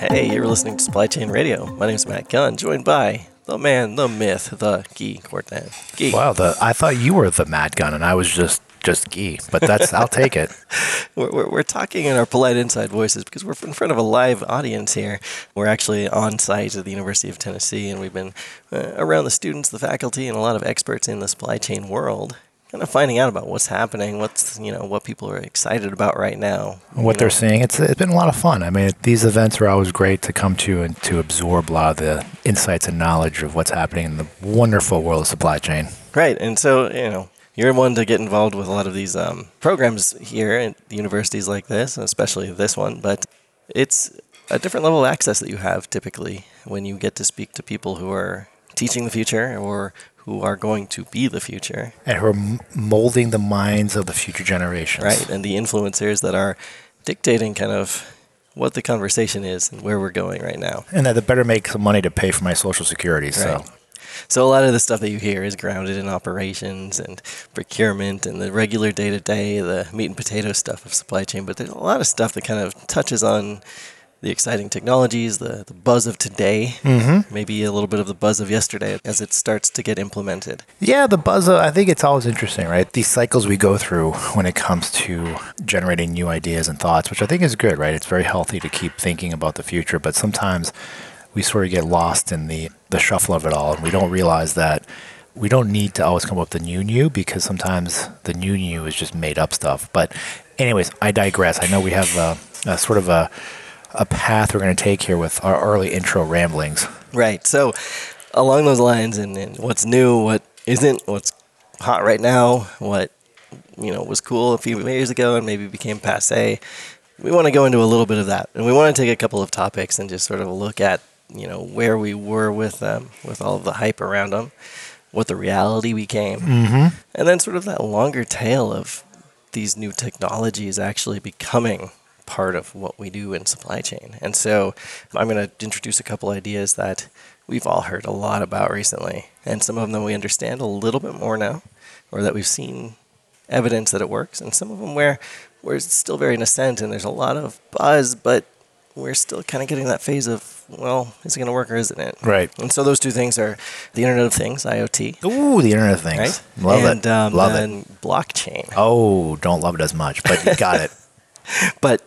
Hey, you're listening to Supply Chain Radio. My name is Matt Gunn, joined by the man, the myth, the Guy Courtin. Guy. Wow, the, I thought you were the Matt Gunn, and I was just just Guy, but that's I'll take it. We're, we're, we're, talking in our polite inside voices because we're in front of a live audience here. We're actually on site at the University of Tennessee, and we've been uh, around the students, the faculty, and a lot of experts in the supply chain world kind of finding out about what's happening, what's you know what people are excited about right now, what they're seeing. It's it's been a lot of fun. I mean, these events are always great to come to and to absorb a lot of the insights and knowledge of what's happening in the wonderful world of supply chain. Right, and so you know. You're one to get involved with a lot of these um, programs here at universities like this, especially this one. But it's a different level of access that you have typically when you get to speak to people who are teaching the future or who are going to be the future. And who are molding the minds of the future generations. Right. And the influencers that are dictating kind of what the conversation is and where we're going right now. And that the better make some money to pay for my social security. Right. So so a lot of the stuff that you hear is grounded in operations and procurement and the regular day to day, the meat and potato stuff of supply chain. But there's a lot of stuff that kind of touches on the exciting technologies, the, the buzz of today, mm-hmm. maybe a little bit of the buzz of yesterday as it starts to get implemented. Yeah, the buzz, of, I think it's always interesting, right? These cycles we go through when it comes to generating new ideas and thoughts, which I think is good, right? It's very healthy to keep thinking about the future, but sometimes we sort of get lost in the, the shuffle of it all and we don't realize that we don't need to always come up with the new new because sometimes the new new is just made up stuff. But, anyways, I digress. I know we have a, a sort of a a path we're going to take here with our early intro ramblings. Right. So, along those lines, and, and what's new, what isn't, what's hot right now, what you know was cool a few years ago and maybe became passe. We want to go into a little bit of that, and we want to take a couple of topics and just sort of look at you know where we were with them, with all of the hype around them, what the reality became, mm-hmm. and then sort of that longer tail of these new technologies actually becoming part of what we do in supply chain. And so I'm going to introduce a couple ideas that we've all heard a lot about recently, and some of them we understand a little bit more now, or that we've seen evidence that it works, and some of them where we're still very nascent and there's a lot of buzz, but we're still kind of getting that phase of, well, is it going to work or isn't it? Right. And so those two things are the Internet of Things, IoT. Ooh, the Internet of Things. Right? Love and, it. Um, love it. And blockchain. Oh, don't love it as much, but you got it. but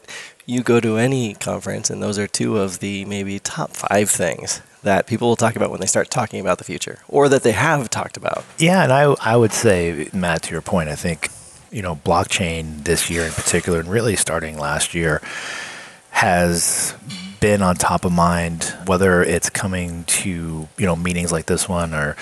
you go to any conference, and those are two of the maybe top five things that people will talk about when they start talking about the future, or that they have talked about. Yeah, and I I would say, Matt, to your point, I think you know blockchain this year in particular, and really starting last year, has been on top of mind. Whether it's coming to you know meetings like this one, or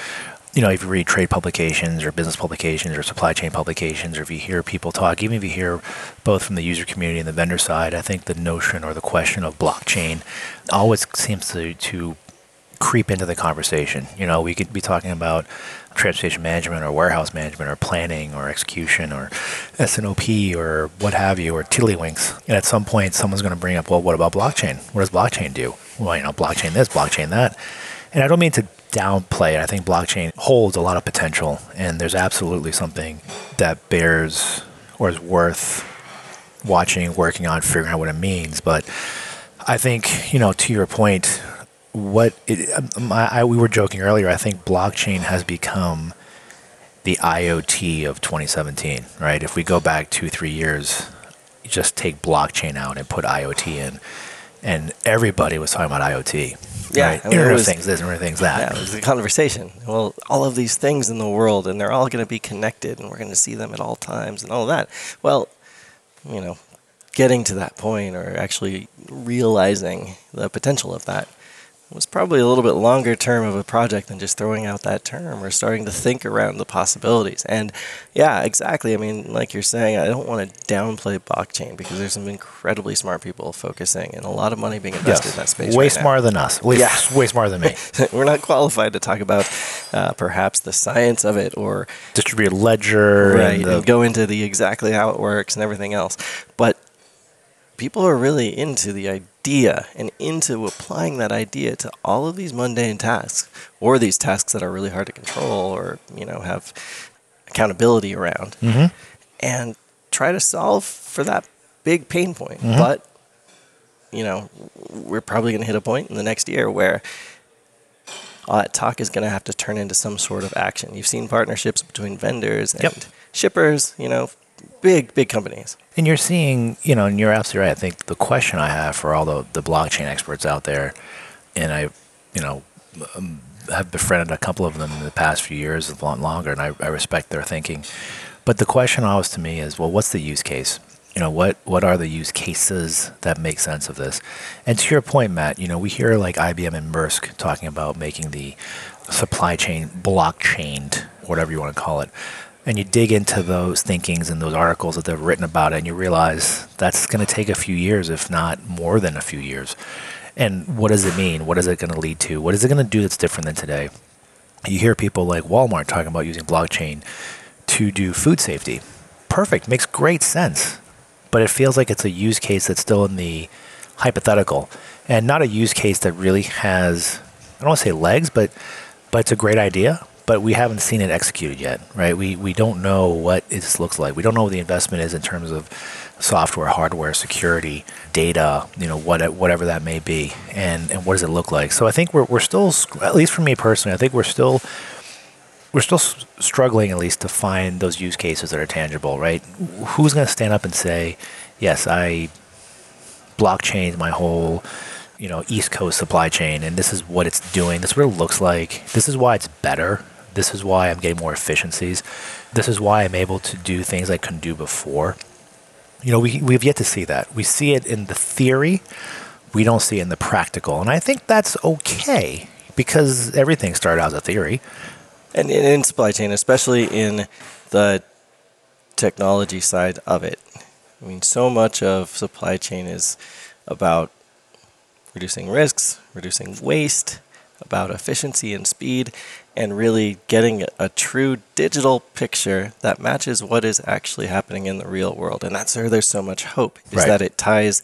you know, if you read trade publications or business publications or supply chain publications, or if you hear people talk, even if you hear both from the user community and the vendor side, I think the notion or the question of blockchain always seems to, to creep into the conversation. You know, we could be talking about transportation management or warehouse management or planning or execution or S&OP or what have you or tiddlywinks. And at some point, someone's going to bring up, well, what about blockchain? What does blockchain do? Well, you know, blockchain this, blockchain that. And I don't mean to downplay it. I think blockchain holds a lot of potential, and there's absolutely something that bears or is worth watching, working on, figuring out what it means. But I think, you know, to your point, what it, um, I, I, we were joking earlier. I think blockchain has become the IoT of 2017, right? If we go back two, three years, just take blockchain out and put IoT in, and everybody was talking about IoT yeah, right? I mean, Internet was, Things this, Internet of Things that. Yeah, it was a conversation. Well, all of these things in the world, and they're all going to be connected, and we're going to see them at all times, and all of that. Well, you know, getting to that point, or actually realizing the potential of that, was probably a little bit longer term of a project than just throwing out that term or starting to think around the possibilities. And yeah, exactly. I mean, like you're saying, I don't want to downplay blockchain because there's some incredibly smart people focusing and a lot of money being invested yes. in that space. Way right smarter than us. Way, yeah. way smarter than me. We're not qualified to talk about uh, perhaps the science of it or distributed ledger, right? And, the, and go into the exactly how it works and everything else. But people are really into the idea and into applying that idea to all of these mundane tasks or these tasks that are really hard to control or you know have accountability around mm-hmm. and try to solve for that big pain point mm-hmm. but you know, we're probably going to hit a point in the next year where all that talk is going to have to turn into some sort of action. You've seen partnerships between vendors and Yep. shippers, you know, big, big companies. And you're seeing, you know, and you're absolutely right. I think the question I have for all the, the blockchain experts out there, and I, you know, um, have befriended a couple of them in the past few years, a lot longer, and I, I respect their thinking. But the question always to me is, well, what's the use case? You know, what what are the use cases that make sense of this? And to your point, Matt, you know, we hear like IBM and Maersk talking about making the supply chain blockchained, whatever you want to call it. And you dig into those thinkings and those articles that they've written about it, and you realize that's going to take a few years, if not more than a few years. And what does it mean? What is it going to lead to? What is it going to do that's different than today? You hear people like Walmart talking about using blockchain to do food safety. Perfect, makes great sense. But it feels like it's a use case that's still in the hypothetical and not a use case that really has, I don't want to say legs, but, but it's a great idea. But we haven't seen it executed yet, right? We, we don't know what this looks like. We don't know what the investment is in terms of software, hardware, security, data, you know, what, whatever that may be, and, and what does it look like. So I think we're, we're still, at least for me personally, I think we're still we're still struggling at least to find those use cases that are tangible, right? Who's going to stand up and say, "Yes, I blockchain my whole, you know, East Coast supply chain, and this is what it's doing. This is what it looks like. This is why it's better. This is why I'm getting more efficiencies. This is why I'm able to do things I couldn't do before." You know, we we've yet to see that. We see it in the theory. We don't see it in the practical, and I think that's okay because everything started out as a theory. And in, in supply chain, especially in the technology side of it. I mean, so much of supply chain is about reducing risks, reducing waste, about efficiency and speed, and really getting a true digital picture that matches what is actually happening in the real world. And that's where there's so much hope, is Right. that it ties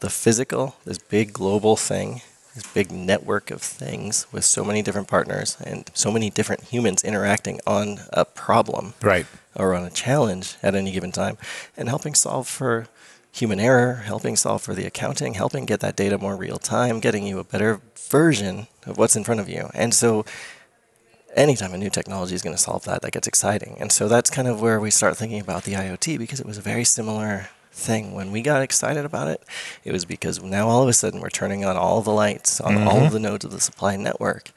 the physical, this big global thing, this big network of things with so many different partners and so many different humans interacting on a problem Right. or on a challenge at any given time and helping solve for human error, helping solve for the accounting, helping get that data more real time, getting you a better version of what's in front of you. And so anytime a new technology is going to solve that, that gets exciting. And so that's kind of where we start thinking about the IoT because it was a very similar thing. When we got excited about it, it was because now all of a sudden we're turning on all the lights on all of the nodes of the supply network.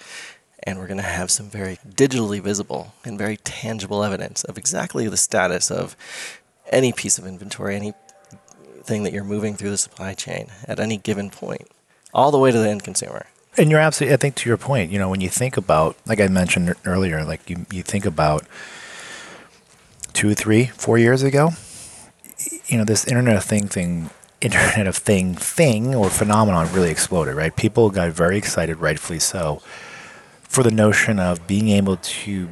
And we're going to have some very digitally visible and very tangible evidence of exactly the status of any piece of inventory, anything that you're moving through the supply chain at any given point, all the way to the end consumer. And you're absolutely, I think to your point, you know, when you think about, like I mentioned earlier, like you, you think about two, three, four years ago, you know, this Internet of Thing thing, Internet of Thing thing or phenomenon really exploded, right? People got very excited, rightfully so, for the notion of being able to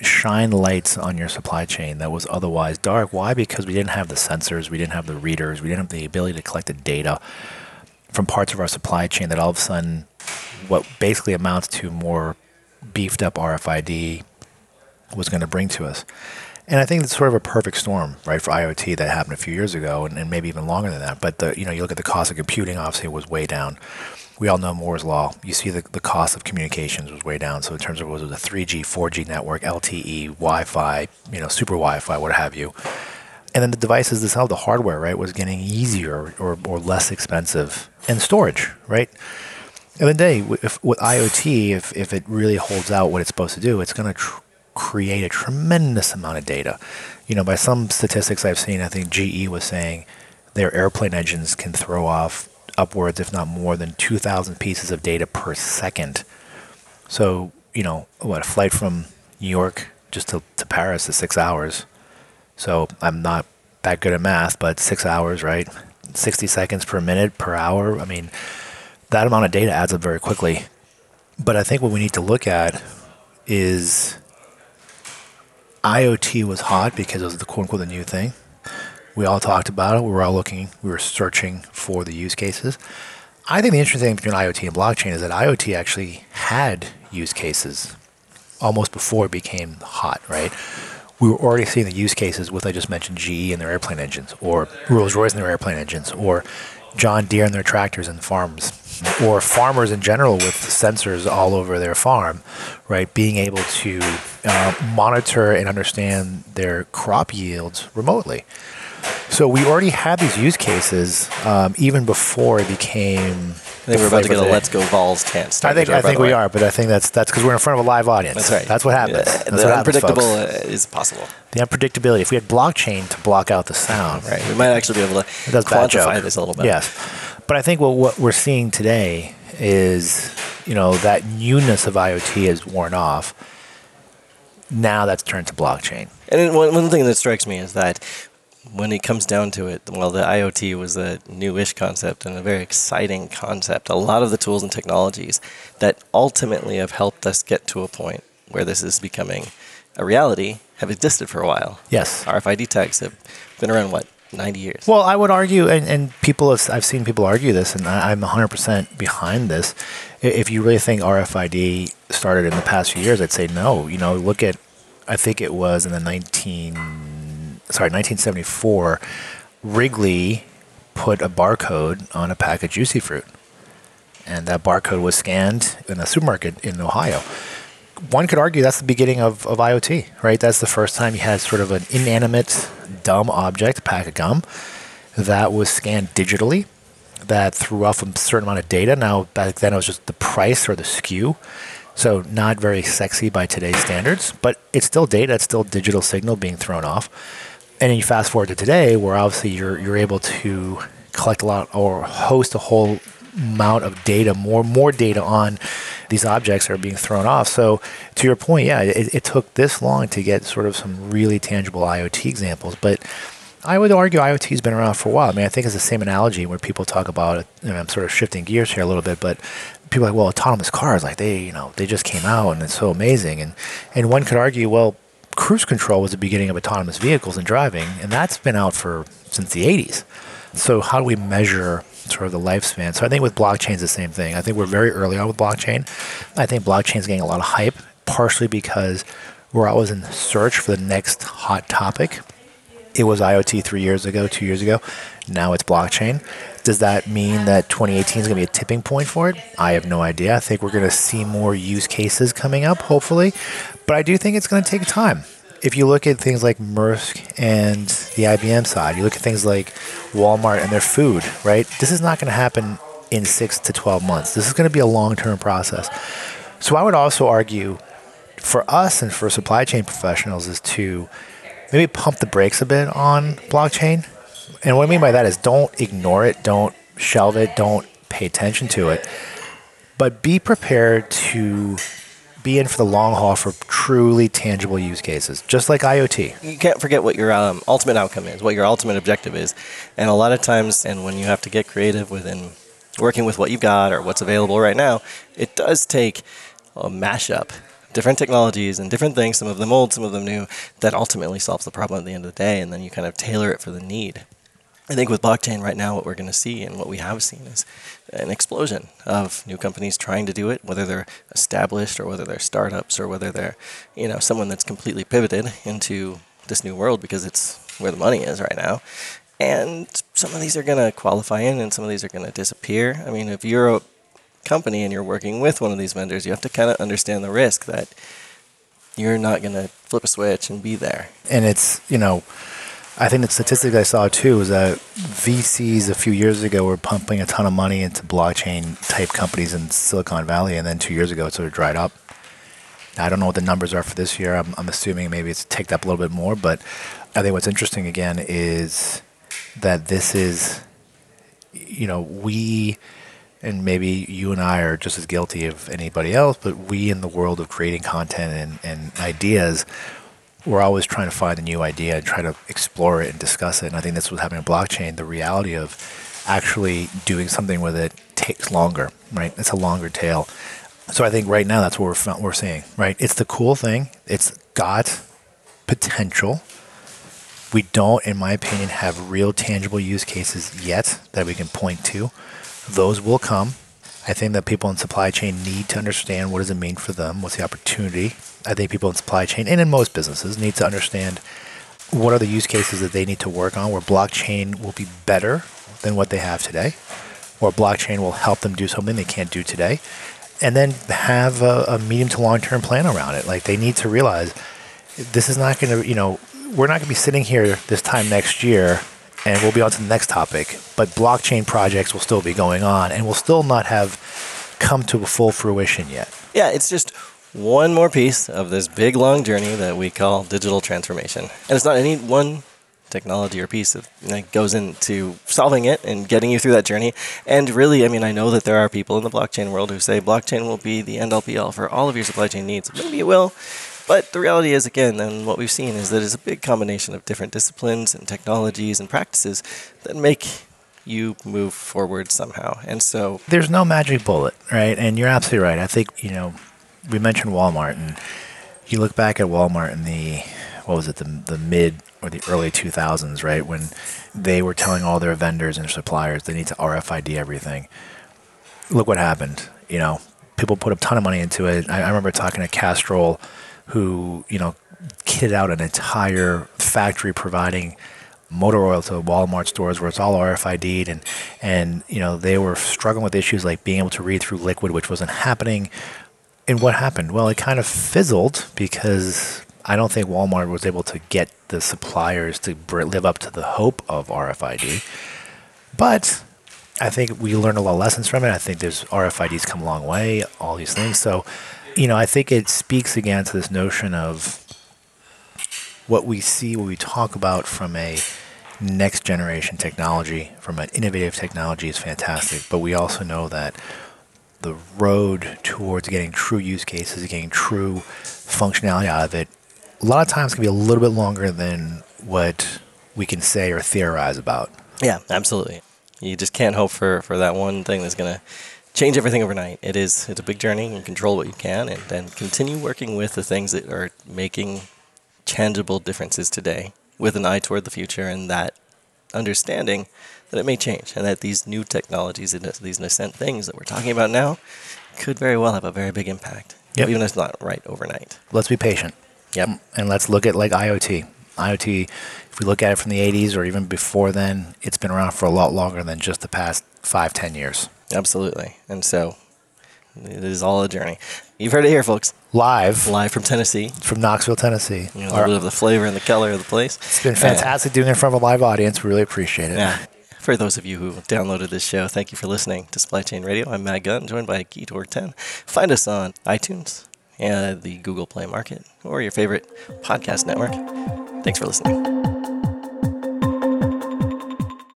shine lights on your supply chain that was otherwise dark. Why? Because we didn't have the sensors, we didn't have the readers, we didn't have the ability to collect the data from parts of our supply chain that all of a sudden what basically amounts to more beefed up RFID was going to bring to us. And I think it's sort of a perfect storm, right, for IoT that happened a few years ago, and, and maybe even longer than that. But the, you know, you look at the cost of computing, obviously, was way down. We all know Moore's law. You see the, the cost of communications was way down. So in terms of was it a 3G, 4G network, LTE, Wi-Fi, you know, super Wi-Fi, what have you. And then the devices themselves, the hardware, right, was getting easier or, or less expensive. And storage, right? At the day, if, with IoT, if, if it really holds out what it's supposed to do, it's going to tr- create a tremendous amount of data. You know, by some statistics I've seen, I think GE was saying their airplane engines can throw off upwards, if not more than 2,000 pieces of data per second. So, you know, what, a flight from New York just to, to Paris is six hours. So I'm not that good at math, but six hours, right? 60 seconds per minute per hour. I mean, that amount of data adds up very quickly. But I think what we need to look at is IoT was hot because it was the quote unquote the new thing. We all talked about it. We were all looking, we were searching for the use cases. I think the interesting thing between IoT and blockchain is that IoT actually had use cases almost before it became hot, right? We were already seeing the use cases with I just mentioned GE and their airplane engines, or Rolls Royce and their airplane engines, or John Deere and their tractors in farms, or farmers in general with sensors all over their farm, right? Being able to uh, monitor and understand their crop yields remotely. So we already had these use cases um, even before it became. I think we're about to get a Let's Go Vols chance. I think I think we are, but I think that's that's because we're in front of a live audience. That's right. That's what happens. Yeah, that's the what unpredictable folks. is possible. The unpredictability. If we had blockchain to block out the sound, Right. We might actually be able to quantify this a little bit. Yes, but I think what what we're seeing today is you know that newness of IoT has worn off. Now that's turned to blockchain. And one, one thing that strikes me is that when it comes down to it, well, the IoT was a newish concept and a very exciting concept. A lot of the tools and technologies that ultimately have helped us get to a point where this is becoming a reality have existed for a while. Yes. RFID tags have been around, what, 90 years? Well, I would argue, and, and people have, I've seen people argue this, and I, I'm 100% behind this. If you really think RFID started in the past few years, I'd say no. You know, look at, I think it was in the 19, sorry, 1974, Wrigley put a barcode on a pack of juicy fruit. And that barcode was scanned in a supermarket in Ohio. One could argue that's the beginning of, of IoT, right? That's the first time you had sort of an inanimate, dumb object, a pack of gum, that was scanned digitally, that threw off a certain amount of data. Now, back then it was just the price or the SKU. So, not very sexy by today's standards, but it's still data, it's still digital signal being thrown off. And then you fast forward to today, where obviously you're, you're able to collect a lot or host a whole amount of data, more more data on these objects are being thrown off. So to your point, yeah, it, it took this long to get sort of some really tangible IoT examples, but I would argue IoT's been around for a while. I mean, I think it's the same analogy where people talk about I'm sort of shifting gears here a little bit, but people are like, well, autonomous cars, like they, you know, they just came out and it's so amazing. And and one could argue, well, cruise control was the beginning of autonomous vehicles and driving, and that's been out for since the 80s. So how do we measure sort of the lifespan? So I think with blockchain is the same thing. I think we're very early on with blockchain. I think blockchain is getting a lot of hype, partially because we're always in search for the next hot topic. It was IoT three years ago, two years ago. Now it's blockchain. Does that mean that 2018 is going to be a tipping point for it? I have no idea. I think we're going to see more use cases coming up, hopefully. But I do think it's going to take time. If you look at things like Maersk and the IBM side, you look at things like Walmart and their food, right? This is not going to happen in six to 12 months. This is going to be a long term process. So I would also argue for us and for supply chain professionals is to maybe pump the brakes a bit on blockchain. And what I mean by that is don't ignore it, don't shelve it, don't pay attention to it, but be prepared to be in for the long haul for truly tangible use cases, just like IoT. you can't forget what your um, ultimate outcome is, what your ultimate objective is. And a lot of times, and when you have to get creative within working with what you've got or what's available right now, it does take a mashup, different technologies and different things, some of them old, some of them new, that ultimately solves the problem at the end of the day. And then you kind of tailor it for the need. I think with blockchain right now, what we're going to see and what we have seen is an explosion of new companies trying to do it, whether they're established or whether they're startups or whether they're, you know, someone that's completely pivoted into this new world because it's where the money is right now. And some of these are going to qualify in and some of these are going to disappear. I mean, if you're a company and you're working with one of these vendors, you have to kind of understand the risk that you're not going to flip a switch and be there. And it's, you know, I think the statistic I saw too was that VCs a few years ago were pumping a ton of money into blockchain type companies in Silicon Valley, and then two years ago it sort of dried up. I don't know what the numbers are for this year. I'm, I'm assuming maybe it's ticked up a little bit more, but I think what's interesting again is that this is, you know, we and maybe you and I are just as guilty of anybody else, but we in the world of creating content and, and ideas, we're always trying to find a new idea and try to explore it and discuss it. And I think that's what's happening in blockchain. The reality of actually doing something with it takes longer, right? It's a longer tail. So I think right now that's what we're, we're seeing, right? It's the cool thing. It's got potential. We don't, in my opinion, have real tangible use cases yet that we can point to. Those will come. I think that people in supply chain need to understand what does it mean for them, what's the opportunity. I think people in supply chain and in most businesses need to understand what are the use cases that they need to work on where blockchain will be better than what they have today, or blockchain will help them do something they can't do today, and then have a, a medium to long term plan around it. Like they need to realize this is not going to, you know, we're not going to be sitting here this time next year and we'll be on to the next topic. But blockchain projects will still be going on and will still not have come to a full fruition yet. Yeah, it's just one more piece of this big long journey that we call digital transformation. And it's not any one technology or piece you goes into solving it and getting you through that journey. And really, I mean, I know that there are people in the blockchain world who say blockchain will be the end all be all for all of your supply chain needs. Maybe it will. But the reality is, again, and what we've seen is that it's a big combination of different disciplines and technologies and practices that make you move forward somehow. And so there's no magic bullet, right? And you're absolutely right. I think, you know, we mentioned Walmart and you look back at Walmart in the what was it, the the mid or the early 2000s, right? When they were telling all their vendors and suppliers they need to RFID everything. Look what happened. You know, people put a ton of money into it. I, I remember talking to Castrol, who, you know, kitted out an entire factory providing motor oil to Walmart stores where it's all RFID'd and and you know they were struggling with issues like being able to read through liquid which wasn't happening. And what happened? Well it kind of fizzled because I don't think Walmart was able to get the suppliers to live up to the hope of RFID. But I think we learned a lot of lessons from it. I think there's RFIDs come a long way all these things. So you know I think it speaks again to this notion of what we see, what we talk about from a next generation technology, from an innovative technology, is fantastic. But we also know that the road towards getting true use cases, getting true functionality out of it, a lot of times can be a little bit longer than what we can say or theorize about. Yeah, absolutely. You just can't hope for, for that one thing that's going to change everything overnight. It is it's a big journey and control what you can and then continue working with the things that are making tangible differences today with an eye toward the future and that understanding that it may change and that these new technologies and these nascent things that we're talking about now could very well have a very big impact, yep. even if it's not right overnight. Let's be patient. Yep. Mm, and let's look at like IoT. IoT, if we look at it from the 80s or even before then, it's been around for a lot longer than just the past five, ten years. Absolutely. And so it is all a journey. You've heard it here, folks. Live. Live from Tennessee. From Knoxville, Tennessee. You know, a little bit of the flavor and the color of the place. It's been fantastic uh, doing it in front of a live audience. We really appreciate it. Yeah. For those of you who downloaded this show, thank you for listening to Supply Chain Radio. I'm Matt Gunn, joined by Guy Courtin. Find us on iTunes and the Google Play Market or your favorite podcast network. Thanks for listening.